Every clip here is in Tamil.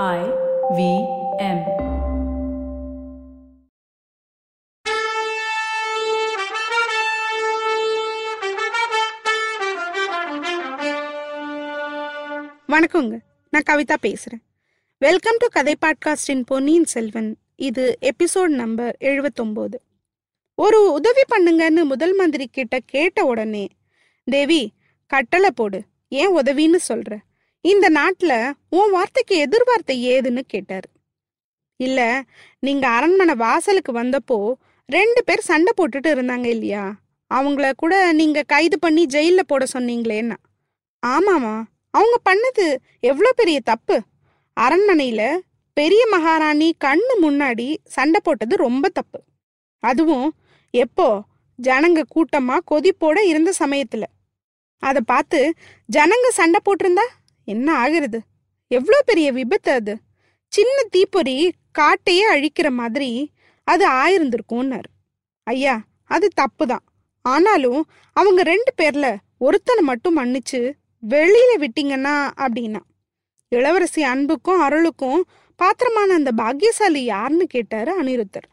I V M. வணக்கங்க. நான் கவிதா பேசுறேன். வெல்கம் டு கதை பாட்காஸ்டின் பொன்னியின் செல்வன். இது எபிசோட் நம்பர் எழுபத்தொம்போது ஒரு உதவி பண்ணுங்கன்னு முதல் மந்திரி கிட்ட கேட்ட உடனே தேவி கட்டளை போடு. ஏன் உதவின்னு சொல்ற? இந்த நாட்டுல உன் வார்த்தைக்கு எதிர்வார்த்தை ஏதுன்னு கேட்டாரு. இல்ல நீங்க அரண்மனை வாசலுக்கு வந்தப்போ ரெண்டு பேர் சண்டை போட்டுட்டு இருந்தாங்க இல்லையா? அவங்கள கூட நீங்க கைது பண்ணி ஜெயில போட சொன்னீங்களேன்னா. ஆமாமா அவங்க பண்ணது எவ்வளோ பெரிய தப்பு? அரண்மனையில பெரிய மகாராணி கண்ணு முன்னாடி சண்டை போட்டது ரொம்ப தப்பு. அதுவும் எப்போ? ஜனங்க கூட்டமா கொதிப்போட இருந்த சமயத்துல. அதை பார்த்து ஜனங்க சண்டை போட்டிருந்தா? என்ன ஆகிறது? எவ்வளோ பெரிய விபத்து அது? சின்ன தீப்பொறி காட்டையே அழிக்கிற மாதிரி அது ஆயிருந்திருக்கும்னாரு. ஐயா அது தப்பு தான் ஆனாலும் அவங்க ரெண்டு பேர்ல ஒருத்தனை மட்டும் மன்னிச்சு வெளியில விட்டீங்கன்னா அப்படின்னா. இளவரசி அன்புக்கும் அருளுக்கும் பாத்திரமான அந்த பாக்கியசாலி யாருன்னு கேட்டாரு அனிருத்தர்.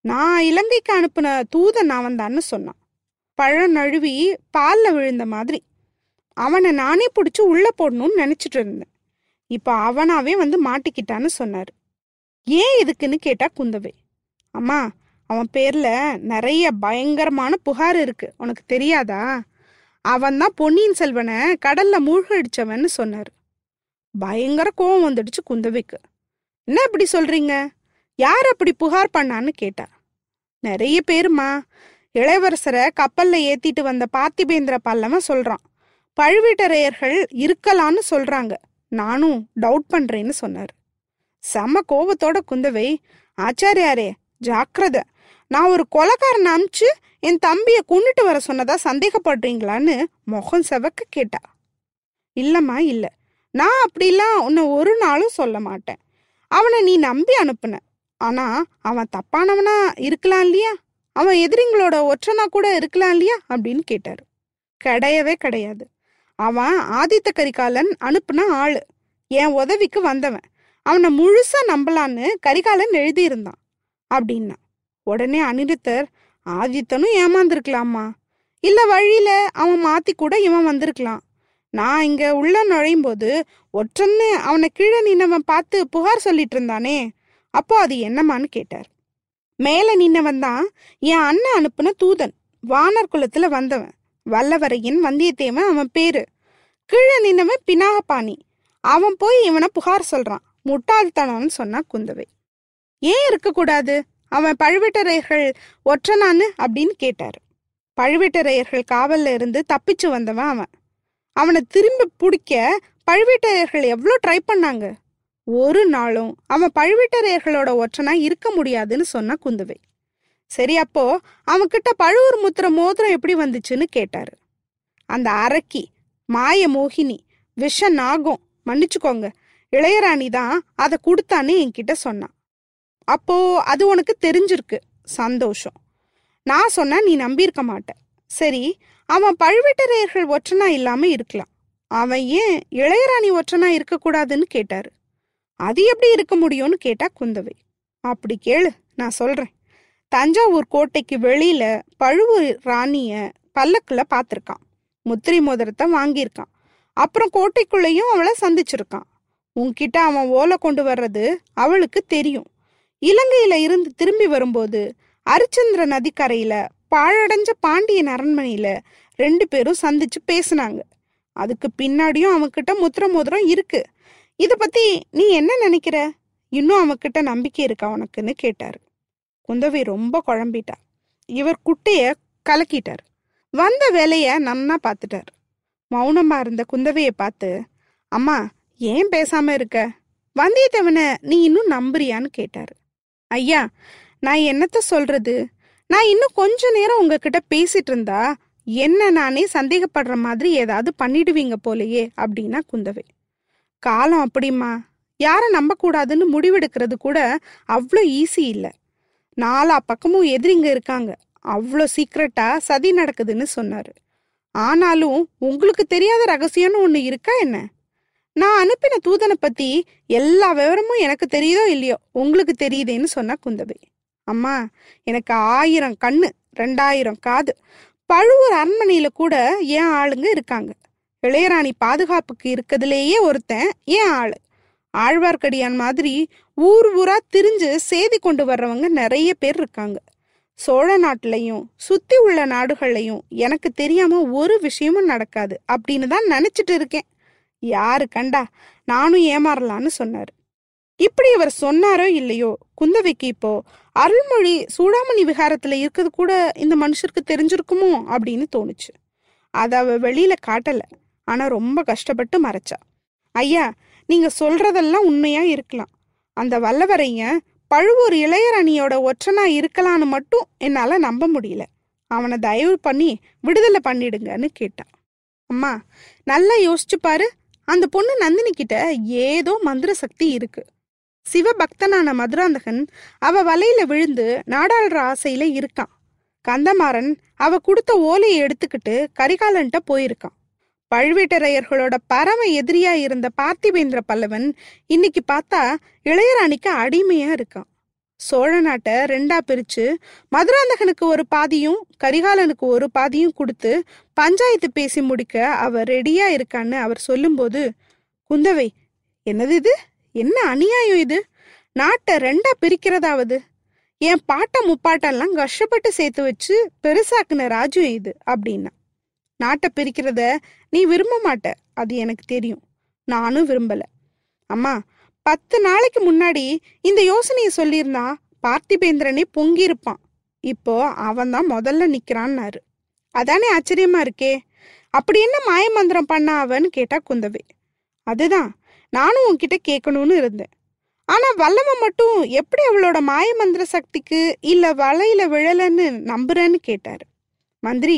நான் இலங்கைக்கு அனுப்புன தூதன் நான் வந்தான்னு சொன்னான். பழம் நழுவி பால்ல விழுந்த மாதிரி. அவனை நானே பிடிச்சி உள்ளே போடணும்னு நினச்சிட்டு இருந்தேன். இப்போ அவனாவே வந்து மாட்டிக்கிட்டான்னு சொன்னார். ஏன் இதுக்குன்னு கேட்டா குந்தவை. அம்மா அவன் பேரில் நிறைய பயங்கரமான புகார் இருக்கு. உனக்கு தெரியாதா? அவன் தான் பொன்னியின் செல்வனை கடல்ல மூழ்கடிச்சவன்னு சொன்னார். பயங்கர கோவம் வந்துடுச்சு குந்தவைக்கு. என்ன இப்படி சொல்றீங்க? யார் அப்படி புகார் பண்ணான்னு கேட்டா. நிறைய பேருமா. இளவரசரை கப்பல்ல ஏத்திட்டு வந்த பார்த்திபேந்திர பல்லவன் சொல்றான். பழுவேட்டரையர்கள் இருக்கலான்னு சொல்றாங்க. நானும் டவுட் பண்றேன்னு சொன்னார். செம கோபத்தோட குந்தவை ஆச்சாரியாரே ஜாக்கிரத. நான் ஒரு கொலக்காரன் அமிச்சு என் தம்பியை கொண்டுட்டு வர சொன்னதா சந்தேகப்படுறீங்களான்னு முகம் செவக்க கேட்டா. இல்லம்மா இல்ல. நான் அப்படிலாம் உன்னை ஒரு நாளும் சொல்ல மாட்டேன். அவனை நீ நம்பி அனுப்புன. ஆனா அவன் தப்பானவனா இருக்கலாம் இல்லையா? அவன் எதிரிங்களோட ஒற்றனா கூட இருக்கலாம் இல்லையா? அப்படின்னு கேட்டாரு. கிடையவே கிடையாது. அவன் ஆதித்த கரிகாலன் அனுப்புன ஆளு. என் உதவிக்கு வந்தவன். அவனை முழுசா நம்பலான்னு கரிகாலன் எழுதியிருந்தான். அப்படின்னா உடனே அனிருத்தர் ஆதித்தனும் ஏமாந்துருக்கலாமா? இல்ல வழியில அவன் மாத்தி கூட இவன் வந்திருக்கலாம். நான் இங்க உள்ள நுழையும் போது ஒற்றன்னு அவனை கீழே நின்னவன் பார்த்து புகார் சொல்லிட்டு இருந்தானே அப்போ அது என்னமான்னு கேட்டார். மேல நின்னவன் தான் என் அண்ணன் அனுப்புன தூதன். வானர் குலத்துல வந்தவன். வல்லவரையின் வந்தியத்தேவன் அவன் பேரு. கீழே நின்னவன் பினாகபாணி. அவன் போய் இவனை புகார் சொல்றான். முட்டாள்தனம்னு சொன்னா குந்தவை. ஏன் இருக்கக்கூடாது? அவன் பழுவேட்டரையர்கள் ஒற்றனான்னு அப்படின்னு கேட்டார். பழுவேட்டரையர்கள் காவல்ல இருந்து தப்பிச்சு வந்தவன் அவன். அவனை திரும்பி பிடிக்க பழுவேட்டரையர்கள் எவ்வளோ ட்ரை பண்ணாங்க? ஒரு நாளும் அவன் பழுவேட்டரையர்களோட ஒற்றனா இருக்க முடியாதுன்னு சொன்னா குந்தவை. சரி அப்போ அவன்கிட்ட பழுவூர் முத்திர மோதிரம் எப்படி வந்துச்சுன்னு கேட்டாரு. அந்த அரக்கி மாய மோகினி விஷ நாகம் மன்னிச்சுக்கோங்க இளையராணி தான் அதை கொடுத்தான்னு என்கிட்ட சொன்னான். அப்போ அது உனக்கு தெரிஞ்சிருக்கு சந்தோஷம். நான் சொன்னா நீ நம்பியிருக்க மாட்ட. சரி அவன் பழுவேட்டரையர்கள் ஒற்றனா இல்லாம இருக்கலாம். அவன் ஏன் இளையராணி ஒற்றனா இருக்கக்கூடாதுன்னு கேட்டாரு. அது எப்படி இருக்க முடியும்னு கேட்டா குந்தவை. அப்படி கேளு நான் சொல்றேன். தஞ்சாவூர் கோட்டைக்கு வெளியில பழுவூர் ராணிய பல்லக்குல பார்த்துருக்கான் முத்திரை மோதிரத்தை வாங்கியிருக்கான். அப்புறம் கோட்டைக்குள்ளேயும் அவளை சந்திச்சிருக்கான். உன்கிட்ட அவன் ஓலை கொண்டு வர்றது அவளுக்கு தெரியும். இலங்கையில இருந்து திரும்பி வரும்போது அரிச்சந்திர நதிக்கரையில பாழடைஞ்ச பாண்டியன் அரண்மனையில ரெண்டு பேரும் சந்திச்சு பேசினாங்க. அதுக்கு பின்னாடியும் அவன்கிட்ட முத்திர மோதிரம் இருக்கு. இத பத்தி நீ என்ன நினைக்கிற? இன்னும் அவன்கிட்ட நம்பிக்கை இருக்கா உனக்குன்னு கேட்டாரு. குந்தவை ரொம்ப குழம்பிட்டார் இவர் குட்டைய கலக்கிட்டார். வந்த வேலைய நன்னா பார்த்துட்டார். மௌனமா இருந்த குந்தவையை பார்த்து அம்மா ஏன் பேசாம இருக்க? வந்தியத்தேவனை நீ இன்னும் நம்புறியான்னு கேட்டாரு. ஐயா நான் என்னத்த சொல்றது? நான் இன்னும் கொஞ்ச நேரம் உங்ககிட்ட பேசிட்டு இருந்தா என்ன நானே சந்தேகப்படுற மாதிரி ஏதாவது பண்ணிடுவீங்க போலயே அப்படின்னா குந்தவை. காலம் அப்படிம்மா. யாரை நம்பக்கூடாதுன்னு முடிவெடுக்கிறது கூட அவ்வளோ ஈஸி இல்லை. நாலா பக்கமும் எதிரிங்க இருக்காங்க. அவ்வளோ சீக்கிரட்டா சதி நடக்குதுன்னு சொன்னார். ஆனாலும் உங்களுக்கு தெரியாத ரகசியம்னு ஒன்று இருக்கா என்ன? நான் அனுப்பின தூதனை பற்றி எல்லா விவரமும் எனக்கு தெரியுதோ இல்லையோ உங்களுக்கு தெரியுதேன்னு சொன்னா குந்தவை. அம்மா எனக்கு ஆயிரம் கண்ணு ரெண்டாயிரம் காது. பழுவூர் அரண்மனையில் கூட ஏன் ஆளுங்க இருக்காங்க. இளையராணி பாதுகாப்புக்கு இருக்கிறதுலேயே ஒருத்தன் ஏன் ஆள். ஆழ்வார்க்கடியான் மாதிரி ஊர் ஊரா திரிஞ்சு செய்தி கொண்டு வர்றவங்க நிறைய பேர் இருக்காங்க. சோழ நாட்டிலையும் சுத்தி உள்ள நாடுகள்லையும் எனக்கு தெரியாம ஒரு விஷயமும் நடக்காது அப்படின்னு தான் நினைச்சிட்டு இருக்கேன். யாரு கண்டா? நானும் ஏமாறலான்னு சொன்னாரு. இப்படி அவர் சொன்னாரோ இல்லையோ? குந்தவைக்கு இப்போ அருள்மொழி சூடாமணி விகாரத்துல இருக்கிறது கூட இந்த மனுஷருக்கு தெரிஞ்சிருக்குமோ அப்படின்னு தோணுச்சு. அதை அவ வெளியில காட்டல. ஆனா ரொம்ப கஷ்டப்பட்டு மறைச்சா. ஐயா நீங்க சொல்றதெல்லாம் உண்மையா இருக்கலாம். அந்த வல்லவரையன் பழுவூர் இளையரணியோட ஒற்றனா இருக்கலான்னு மட்டும் என்னால் நம்ப முடியல. அவனை தயவு பண்ணி விடுதலை பண்ணிடுங்கன்னு கேட்டான் அம்மா நல்லா யோசிச்சு பாரு. அந்த பொண்ணு நந்தினி கிட்ட ஏதோ மந்திர சக்தி இருக்கு. சிவபக்தனான மதுராந்தகன் அவ வலையில விழுந்து நாடாளுற ஆசையில இருக்கான். கந்தமாறன் அவ கொடுத்த ஓலையை எடுத்துக்கிட்டு கரிகாலன்ட்ட போயிருக்கான். பழுவேட்டரையர்களோட பரம எதிரியா இருந்த பார்த்திபேந்திர பல்லவன் இன்னைக்கு பார்த்தா இளையராணிக்கு அடிமையா இருக்கான். சோழ நாட்டை ரெண்டா பிரிச்சு மதுராந்தகனுக்கு ஒரு பாதியும் கரிகாலனுக்கு ஒரு பாதியும் கொடுத்து பஞ்சாயத்து பேசி முடிக்க அவர் ரெடியா இருக்கான்னு அவர் சொல்லும்போது குந்தவை என்னது இது? என்ன அநியாயம் இது? நாட்டை ரெண்டா பிரிக்கிறதாவது? என் பாட்ட முப்பாட்டெல்லாம் கஷ்டப்பட்டு சேர்த்து வச்சு பெருசாக்குன ராஜ்யம் இது அப்படின்னா. நாட்டை பிரிக்கிறத நீ விரும்ப மாட்ட. அது எனக்கு தெரியும். நானும் விரும்பல. அம்மா பத்து நாளைக்கு முன்னாடி இந்த யோசனையை சொல்லியிருந்தா பார்த்திபேந்திரனே பொங்கியிருப்பான். இப்போ அவன் தான் முதல்ல நிக்கிறான்னாரு. அதானே ஆச்சரியமா இருக்கே. அப்படி என்ன மாயமந்திரம் பண்ண அவன்னு கேட்டா குந்தவை. அதுதான். நானும் உன்கிட்ட கேட்கணும்னு இருந்தேன். ஆனா வல்லவ மட்டும் எப்படி அவளோட மாயமந்திர சக்திக்கு இல்ல வலையில விழலன்னு நம்புறேன்னு கேட்டாரு. மந்திரி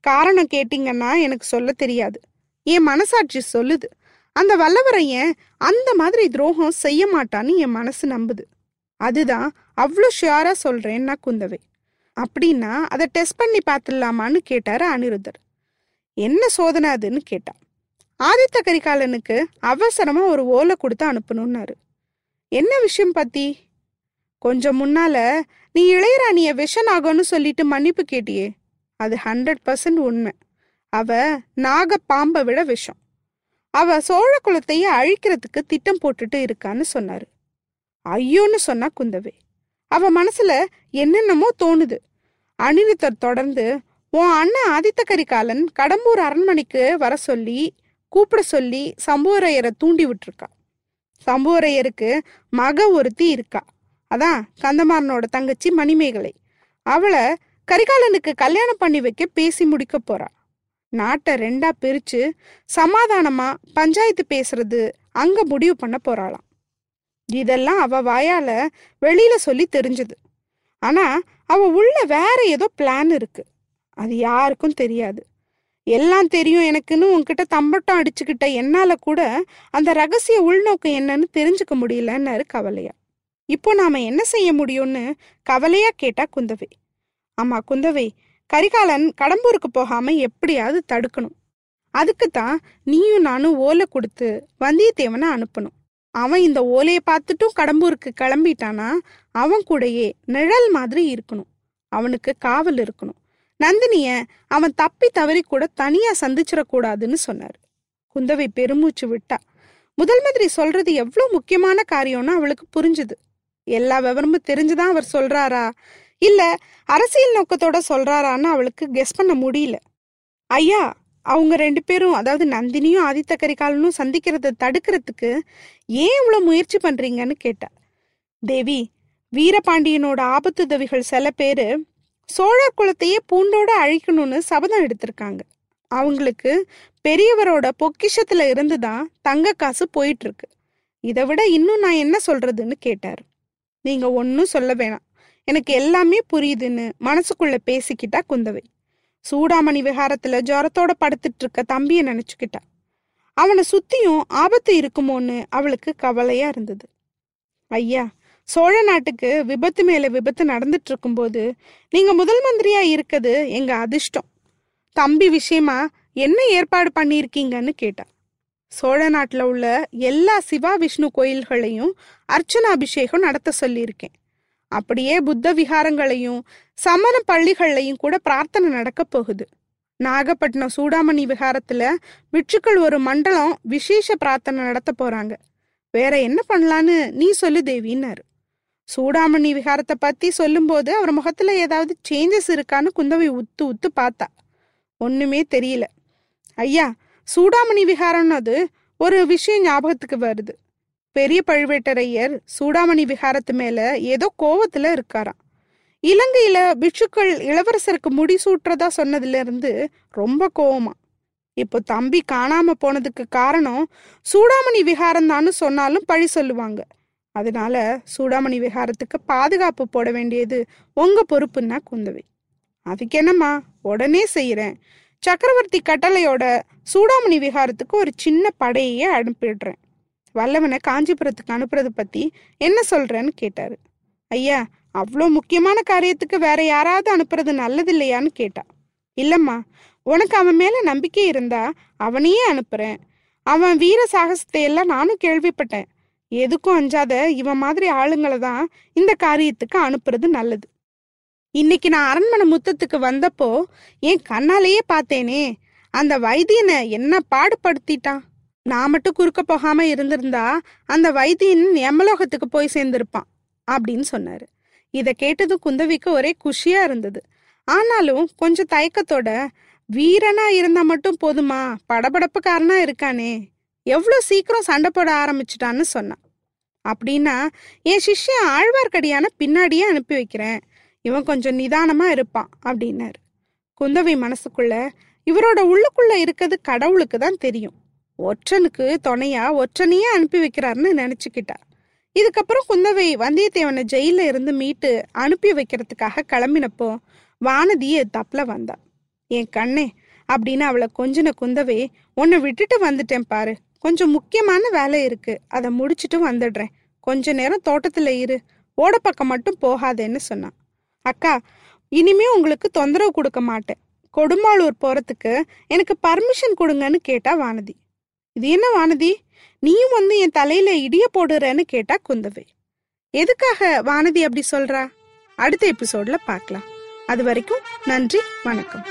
காரணம் கேட்டீங்கன்னா எனக்கு சொல்ல தெரியாது. என் மனசாட்சி சொல்லுது. அந்த வல்லவரையன் அந்த மாதிரி துரோகம் செய்ய மாட்டான்னு என் மனசு நம்புது. அதுதான் அவ்வளோ ஷியாரா சொல்றேன்னா குந்தவை. அப்படின்னா அதை டெஸ்ட் பண்ணி பார்த்துடலாமான்னு கேட்டாரு அனிருத்தர். என்ன சோதனை அதுன்னு கேட்டா ஆதித்த கரிகாலனுக்கு அவசரமா ஒரு ஓலை கொடுத்து அனுப்பணும்னாரு. என்ன விஷயம் பத்தி? கொஞ்சம் முன்னால நீ இளையராணிய விஷனாகன்னு சொல்லிட்டு மன்னிப்பு கேட்டியே. அது ஹண்ட்ரட் பர்சன்ட் உண்மை. அவ நாக பாம்பை விட விஷம். அவ சோழ குலத்தையே அழிக்கிறதுக்கு திட்டம் போட்டுட்டு இருக்கான்னு சொன்னாரு. ஐயோன்னு சொன்னா குந்தவை. அவ மனசுல என்னென்னமோ தோணுது. அனிருத்தர் தொடர்ந்து உன் அண்ணன் ஆதித்த கரிகாலன் கடம்பூர் அரண்மனைக்கு வர சொல்லி கூப்பிட சொல்லி சம்புவரையரை தூண்டி விட்டுருக்கா. சம்புவரையருக்கு மக ஒருத்தி இருக்கா. அதான் கந்தமாறனோட தங்கச்சி மணிமேகலை. அவளை கரிகாலனுக்கு கல்யாணம் பண்ணி வைக்க பேசி முடிக்க போறா. நாட்டை ரெண்டா பிரிச்சு சமாதானமா பஞ்சாயத்து பேசுறது அங்க முடிவு பண்ண போறாளாம். இதெல்லாம் அவ வாயால வெளியில சொல்லி தெரிஞ்சது. ஆனா அவ உள்ள வேற ஏதோ பிளான் இருக்கு. அது யாருக்கும் தெரியாது. எல்லாம் தெரியும் எனக்குன்னு உன்கிட்ட தம்பட்டம் அடிச்சுக்கிட்ட என்னால கூட அந்த ரகசிய உள்நோக்கம் என்னன்னு தெரிஞ்சுக்க முடியலன்னாரு கவலையா. இப்போ நாம என்ன செய்ய முடியும்னு கவலையா கேட்டா குந்தவை. ஆமா குந்தவை. கரிகாலன் கடம்பூருக்கு போகாம எப்படியாவது தடுக்கணும். அதுக்குத்தான் நீயும் நானும் ஓலை கொடுத்து வந்தியத்தேவனை அனுப்பணும். அவன் இந்த ஓலையை பார்த்துட்டும் கடம்பூருக்கு கிளம்பிட்டானா அவன் கூடயே நிழல் மாதிரி இருக்கணும். அவனுக்கு காவல் இருக்கணும். நந்தினிய அவன் தப்பி தவறி கூட தனியா சந்திச்சிடக்கூடாதுன்னு சொன்னார். குந்தவை பெருமூச்சு விட்டா. முதல் மந்திரி சொல்றது எவ்வளவு முக்கியமான காரியம்னு அவளுக்கு புரிஞ்சுது. எல்லா விவரமும் தெரிஞ்சுதான் அவர் சொல்றாரா? இல்ல அரசியல் நோக்கத்தோட சொல்றாரான்னு அவளுக்கு கெஸ் பண்ண முடியல. ஐயா அவங்க ரெண்டு பேரும் அதாவது நந்தினியும் ஆதித்த கரிகாலனும் சந்திக்கிறத தடுக்கிறதுக்கு ஏன் இவ்வளவு முயற்சி பண்றீங்கன்னு கேட்டா. தேவி வீரபாண்டியனோட ஆபத்துதவிகள் சில பேரு சோழர் குலத்தையே பூண்டோட அழிக்கணும்னு சபதம் எடுத்திருக்காங்க. அவங்களுக்கு பெரியவரோட பொக்கிஷத்துல இருந்து தான் தங்க காசு போயிட்டு இருக்கு. இதை விட இன்னும் நான் என்ன சொல்றதுன்னு கேட்டார். நீங்க ஒன்னும் சொல்ல வேணாம். எனக்கு எல்லாமே புரியுதுன்னு மனசுக்குள்ள பேசிக்கிட்டா குந்தவை. சூடாமணி விகாரத்துல ஜுரத்தோட படுத்துட்டு இருக்க தம்பியை நினைச்சுக்கிட்டா. அவனை சுத்தியும் ஆபத்து இருக்குமோன்னு அவளுக்கு கவலையா இருந்தது. ஐயா சோழ நாட்டுக்கு விபத்து மேல விபத்து நடந்துட்டு இருக்கும்போது நீங்க முதல் மந்திரியா இருக்கிறது எங்க அதிர்ஷ்டம். தம்பி விஷயமா என்ன ஏற்பாடு பண்ணியிருக்கீங்கன்னு கேட்டா. சோழ நாட்டில் உள்ள எல்லா சிவா விஷ்ணு கோயில்களையும் அர்ச்சனாபிஷேகம் நடத்த சொல்லியிருக்கேன். அப்படியே புத்த விகாரங்களையும் சமண பள்ளிகள்லையும் கூட பிரார்த்தனை நடக்க போகுது. நாகப்பட்டினம் சூடாமணி விகாரத்துல பிட்சுக்கள் ஒரு மண்டலம் விசேஷ பிரார்த்தனை நடத்த போறாங்க. வேற என்ன பண்ணலான்னு நீ சொல்லு தேவின்னாரு. சூடாமணி விகாரத்தை பத்தி சொல்லும்போது அவர் முகத்துல ஏதாவது சேஞ்சஸ் இருக்கான்னு குந்தவை உத்து உத்து பார்த்தா. ஒண்ணுமே தெரியல. ஐயா சூடாமணி விகாரம்னது ஒரு விஷயம் ஞாபகத்துக்கு வருது. பெரிய பழுவேட்டரையர் சூடாமணி விகாரத்து மேல ஏதோ கோவத்துல இருக்காராம். இலங்கையில பிட்சுக்கள் இளவரசருக்கு முடி சூட்டுறதா சொன்னதுல இருந்து ரொம்ப கோவமா. இப்போ தம்பி காணாம போனதுக்கு காரணம் சூடாமணி விகாரம் தான்னு சொன்னாலும் பழி சொல்லுவாங்க. அதனால சூடாமணி விகாரத்துக்கு பாதுகாப்பு போட வேண்டியது உங்க பொறுப்புன்னா குந்தவை. அதுக்கு என்னம்மா? உடனே செய்யறேன் சக்கரவர்த்தி கட்டளையோட சூடாமணி விகாரத்துக்கு ஒரு சின்ன படையே அனுப்பிடுறேன். வல்லவனை காஞ்சிபுரத்துக்கு அனுப்புறது பத்தி என்ன சொல்றேன்னு கேட்டாரு. ஐயா அவ்வளோ முக்கியமான காரியத்துக்கு வேற யாராவது அனுப்புறது நல்லது இல்லையான்னு கேட்டா. இல்லம்மா உனக்கு அவன் மேல நம்பிக்கை இருந்தா அவனையே அனுப்புறேன். அவன் வீர சாகசத்தை எல்லாம் நானும் கேள்விப்பட்டேன். எதுக்கும் அஞ்சாத இவன் மாதிரி ஆளுங்களை தான் இந்த காரியத்துக்கு அனுப்புறது நல்லது. இன்னைக்கு நான் அரண்மனை முத்தத்துக்கு வந்தப்போ என் கண்ணாலேயே பார்த்தேனே அந்த வைத்தியனை என்ன பாடுபடுத்திட்டான்? நான் மட்டும் குறுக்க போகாம இருந்திருந்தா அந்த வைத்தியன் எமலோகத்துக்கு போய் சேர்ந்திருப்பான் அப்படின்னு சொன்னாரு. இதை கேட்டதும் குந்தவிக்கு ஒரே குஷியா இருந்தது. ஆனாலும் கொஞ்சம் தயக்கத்தோட வீரனா இருந்தா மட்டும் போதுமா? படபடப்புக்காரனா இருக்கானே. எவ்வளோ சீக்கிரம் சண்டை போட ஆரம்பிச்சிட்டான்னு சொன்னான் அப்படின்னா என் சிஷ்யன் ஆழ்வார்க்கடியான பின்னாடியே அனுப்பி வைக்கிறேன். இவன் கொஞ்சம் நிதானமா இருப்பான் அப்படின்னாரு. குந்தவி மனசுக்குள்ள இவரோட உள்ளுக்குள்ள இருக்கிறது கடவுளுக்கு தான் தெரியும். ஒற்றனுக்கு துணையா ஒற்றனையே அனுப்பி வைக்கிறாருன்னு நினைச்சுக்கிட்டா. இதுக்கப்புறம் குந்தவை வந்தியத்தேவனை ஜெயில இருந்து மீட்டு அனுப்பி வைக்கிறதுக்காக கிளம்பினப்போ வானதி தப்புல வந்தா. என் கண்ணே அப்படின்னு அவளை கொஞ்சின குந்தவை உன்னை விட்டுட்டு வந்துட்டேன் பாரு. கொஞ்சம் முக்கியமான வேலை இருக்கு. அதை முடிச்சுட்டு வந்துடுறேன். கொஞ்ச நேரம் தோட்டத்துல இரு. ஓட பக்கம் மட்டும் போகாதேன்னு சொன்னான். அக்கா இனிமே உங்களுக்கு தொந்தரவு கொடுக்க மாட்டேன். கொடும்பாளூர் போறதுக்கு எனக்கு பர்மிஷன் கொடுங்கன்னு கேட்டா வானதி. இது என்ன வானதி? நீயும் வந்து என் தலையில இடிய போடுறேன்னு கேட்டா குந்தவை. எதுக்காக வானதி அப்படி சொல்றா? அடுத்த எபிசோட்ல பார்க்கலாம். அது வரைக்கும் நன்றி வணக்கம்.